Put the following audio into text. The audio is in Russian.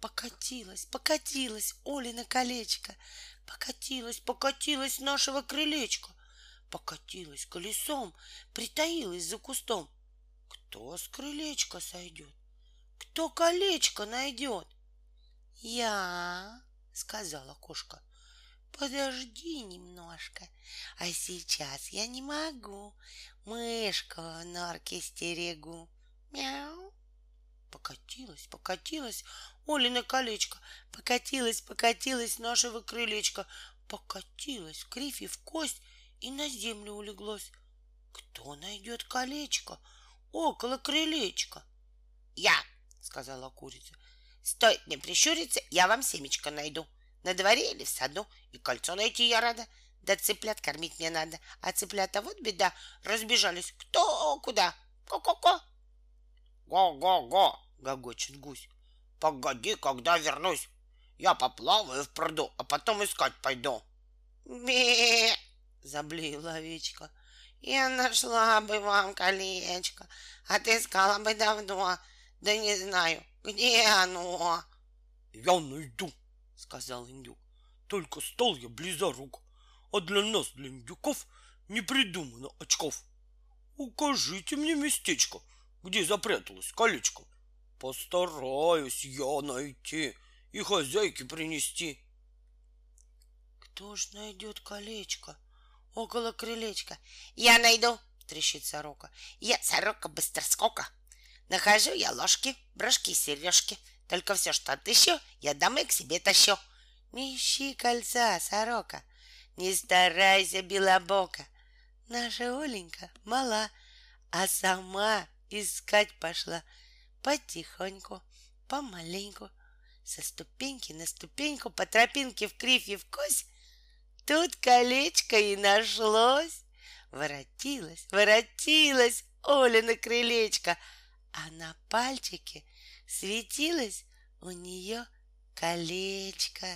Покатилась, покатилась Олина колечко, Покатилась, покатилась нашего крылечка, Покатилась колесом, притаилась за кустом. Кто с крылечка сойдет? Кто колечко найдет? Я, сказала кошка. Подожди немножко, а сейчас я не могу. Мышку в норке стерегу. Мяу. Покатилась, покатилась Олина колечко, покатилась, покатилась нашего крылечка, покатилась в кривь и в кость и на землю улеглось. Кто найдет колечко около крылечка? Я, сказала курица. Стоит мне прищуриться, я вам семечко найду. На дворе или в саду, и кольцо найти я рада. Да цыплят кормить мне надо, а цыплята вот беда, разбежались кто куда. Ко-ко-ко. Го-го-го, гогочет гусь. Погоди, когда вернусь. Я поплаваю в пруду, а потом искать пойду. Ме, заблеяла овечка. Я нашла бы вам колечко, отыскала бы давно, да не знаю, где оно. Я найду, сказал индюк. Только стал я близорук, а для нас, для индюков, не придумано очков. Укажите мне местечко, где запряталось колечко. Постараюсь я найти и хозяйке принести. Кто ж найдет колечко около крылечка? Я найду, трещит сорока. Я сорока быстроскока. Нахожу я ложки, брошки сережки. Только все, что отыщу, я домой к себе тащу. Не ищи кольца, сорока, не старайся, белобока. Наша Оленька мала, а сама искать пошла потихоньку, помаленьку, со ступеньки на ступеньку, по тропинке в кривь и в кось. Тут колечко и нашлось. Воротилась, воротилась Оля на крылечко, а на пальчике светилось у нее колечко.